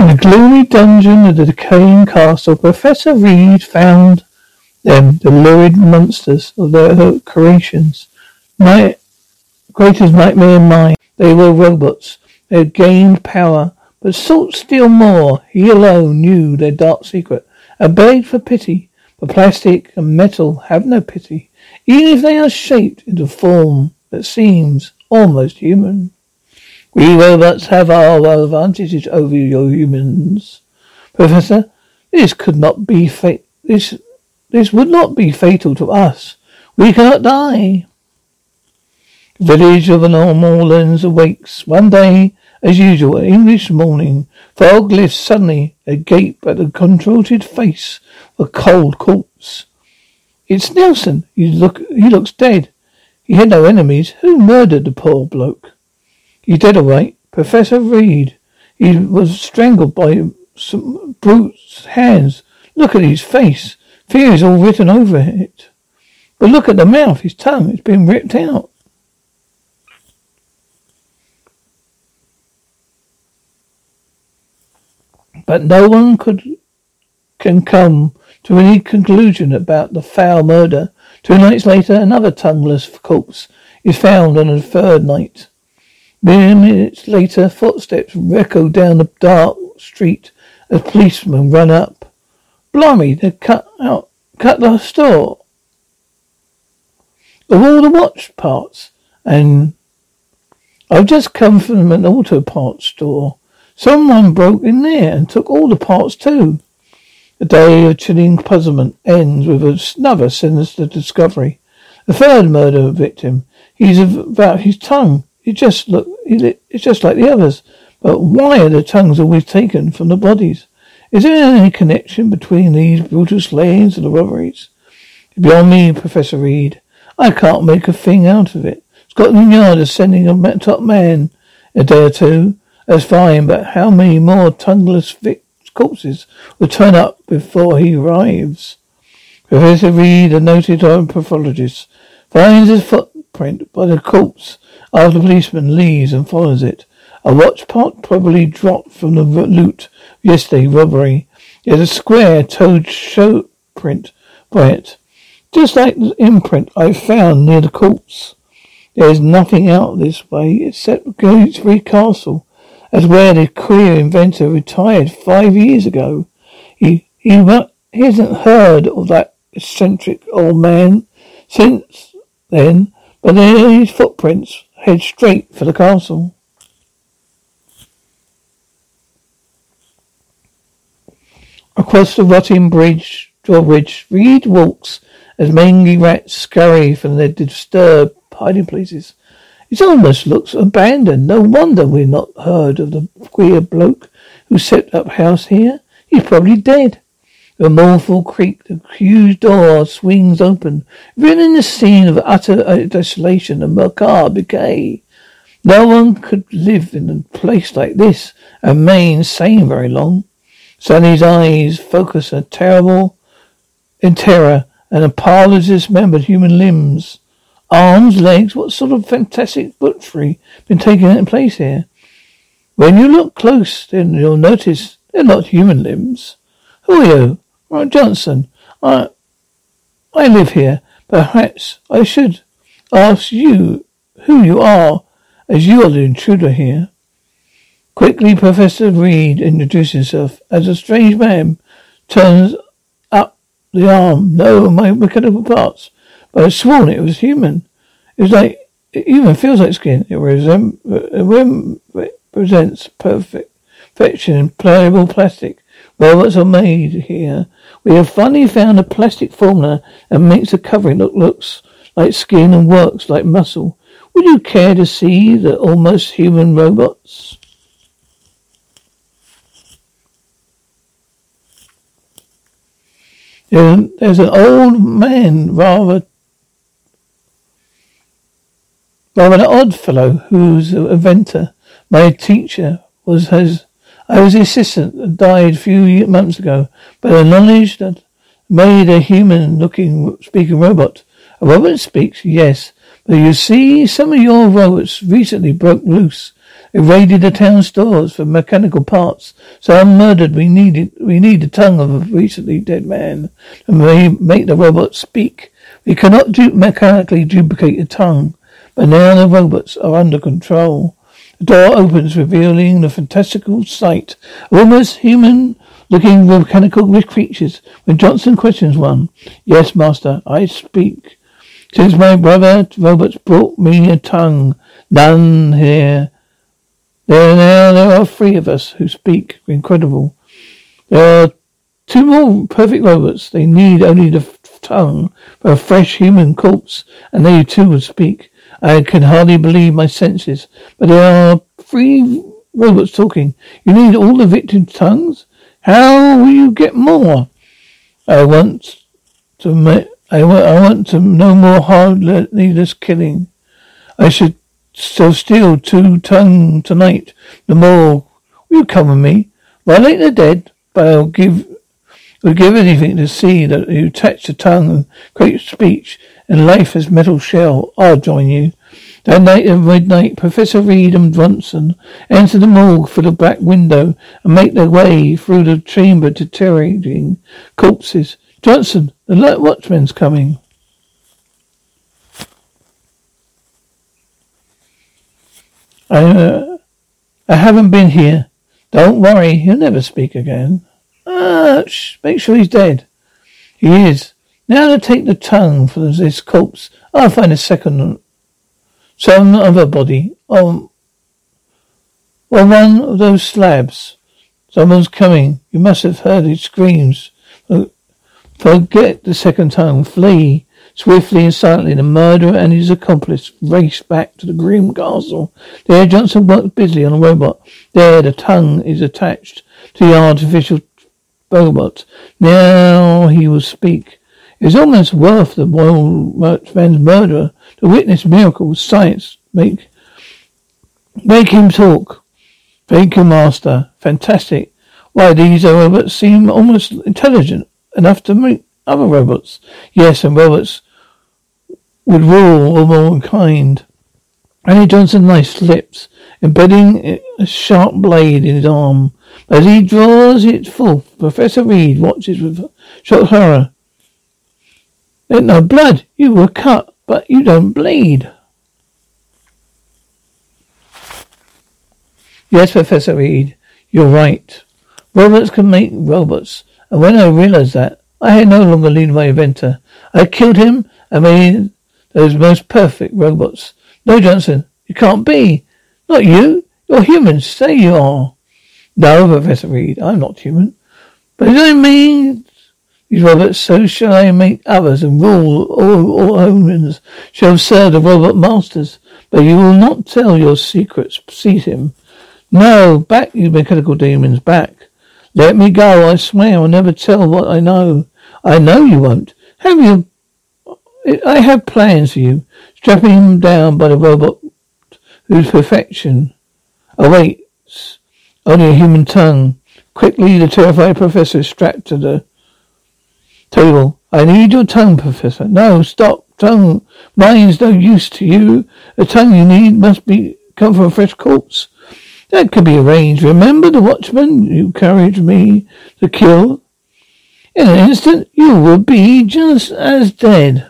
In the gloomy dungeon of the decaying castle, Professor Reed found them, the lurid monsters of their creations. My greatest nightmare in mind. They were robots. They had gained power, but sought still more. He alone knew their dark secret, and begged for pity. But plastic and metal have no pity, even if they are shaped into form that seems almost human. We robots have our advantages over your humans. Professor, this could not be fa- this this would not be fatal to us. We cannot die. The Village of an Orleans awakes. One day, as usual, an English morning, fog lifts suddenly, a gape at the contorted face of a cold corpse. It's Nelson. He look he looks dead. He had no enemies. Who murdered the poor bloke? He's dead all right. Professor Reed. He was strangled by some brute's hands. Look at his face. Fear is all written over it. But look at the mouth, his tongue. It's been ripped out. But no one could can come to any conclusion about the foul murder. Two nights later, another tongueless corpse is found on the third night. Minutes later, footsteps echo down the dark street as policemen run up. Blimey, they cut out, cut the store of all the watch parts, and I've just come from an auto parts store. Someone broke in there and took all the parts too. A day of chilling puzzlement ends with another sinister discovery. The third murder victim. He's about his tongue. It just look, it's just like the others. But why are the tongues always taken from the bodies? Is there any connection between these brutal slayings and the robberies? Beyond me, Professor Reed. I can't make a thing out of it. Scotland Yard is sending a top man a day or two. That's fine, but how many more tongueless corpses will turn up before he arrives? Professor Reed, a noted pathologist, finds his footprint by the corpse after the policeman leaves and follows it. A watch pot probably dropped from the loot yesterday robbery. There's a square toed show print by it, just like the imprint I found near the corpse. There is nothing out this way except Gatesbury Castle. as where the queer inventor retired five years ago. He, he, he hasn't heard of that eccentric old man since then, but there are his footprints head straight for the castle. Across the rotting bridge, drawbridge, Reed walks as mangy rats scurry from their disturbed hiding places. It almost looks abandoned. No wonder we've not heard of the queer bloke who set up house here. He's probably dead. The mournful creak, the huge door swings open, revealing the scene of utter desolation and macabre decay. No one could live in a place like this and remain sane very long. Sonny's eyes focus a terrible in terror and a pile of dismembered human limbs. Arms, legs, what sort of fantastic butchery been taking place here? When you look close, then you'll notice they're not human limbs. Who are you? Robert Johnson. I, I live here. Perhaps I should ask you who you are, as you are the intruder here. Quickly, Professor Reed introduced himself as a strange man turns up the arm. No, my mechanical parts. But I sworn it was human. It was like, it even feels like skin. It, resem- it represents perfect perfection in pliable plastic. Robots are made here. We have finally found a plastic formula that makes the covering look looks like skin and works like muscle. Would you care to see the almost human robots? There's an old man, rather, rather an odd fellow, who's an inventor. My teacher was his. I was the assistant that died a few months ago, but the knowledge that made a human-looking speaking robot. A robot speaks, yes, but you see, some of your robots recently broke loose. They raided the town stores for mechanical parts. Some murdered. We needed, we need the tongue of a recently dead man to make the robot speak. We cannot du- mechanically duplicate the tongue, but now the robots are under control. The door opens, revealing the fantastical sight of almost human looking mechanical creatures. When Johnson questions one, Yes, master, I speak. Since my brother Roberts brought me a tongue, none here. There now there are three of us who speak. Incredible. There are two more perfect robots. They need only the tongue for a fresh human corpse, and they too would speak. I can hardly believe my senses, but there are three robots talking. You need all the victims' tongues? How will you get more? I want to make I want, I want to no more hard needless killing. I should so steal two tongue tonight. The more will you come with me? Violate the dead, but I'll give would give anything to see that you touch the tongue and create speech and life as metal shell. I'll join you. That night at midnight, Professor Reed and Johnson enter the morgue through the back window and make their way through the chamber to deteriorating corpses. Johnson, the night watchman's coming. I, uh, I haven't been here. Don't worry, he'll never speak again. Ah, shh, make sure he's dead. He is. Now to take the tongue from this corpse. I'll find a second, some other body on, on one of those slabs. Someone's coming. You must have heard his screams. Uh, forget the second tongue. Flee. Swiftly and silently, the murderer and his accomplice raced back to the grim castle. There, Johnson worked busily on a robot. There, the tongue is attached to the artificial robot. Now he will speak. It is almost worth the royal man's murderer to witness miracles science make make him talk. Thank you, master. Fantastic. Why, these robots seem almost intelligent enough to meet other robots. Yes, and robots would rule all mankind. Annie Johnson nice lips, embedding a sharp blade in his arm. As he draws it forth, Professor Reed watches with shocked horror. There's no blood. You were cut, but you don't bleed. Yes, Professor Reed, you're right. Robots can make robots. And when I realized that, I had no longer need my inventor. I killed him and made those most perfect robots. No, Johnson, you can't be. Not you. You're human. Say you are. No, Professor Reed, I'm not human. But it only means these robots, so shall I make others and rule all, all humans shall serve the robot masters. But you will not tell your secrets. Seize him. No, back, you mechanical demons, back. Let me go, I swear I'll never tell what I know. I know you won't. Have you? I have plans for you. Strapping him down by the robot whose perfection awaits only a human tongue. Quickly, the terrified professor is strapped to the table. I need your tongue, professor. No, stop. Tongue. Mine's no use to you. The tongue you need must be come from a fresh corpse. That can be arranged. Remember the watchman you encouraged me to kill? In an instant, you will be just as dead.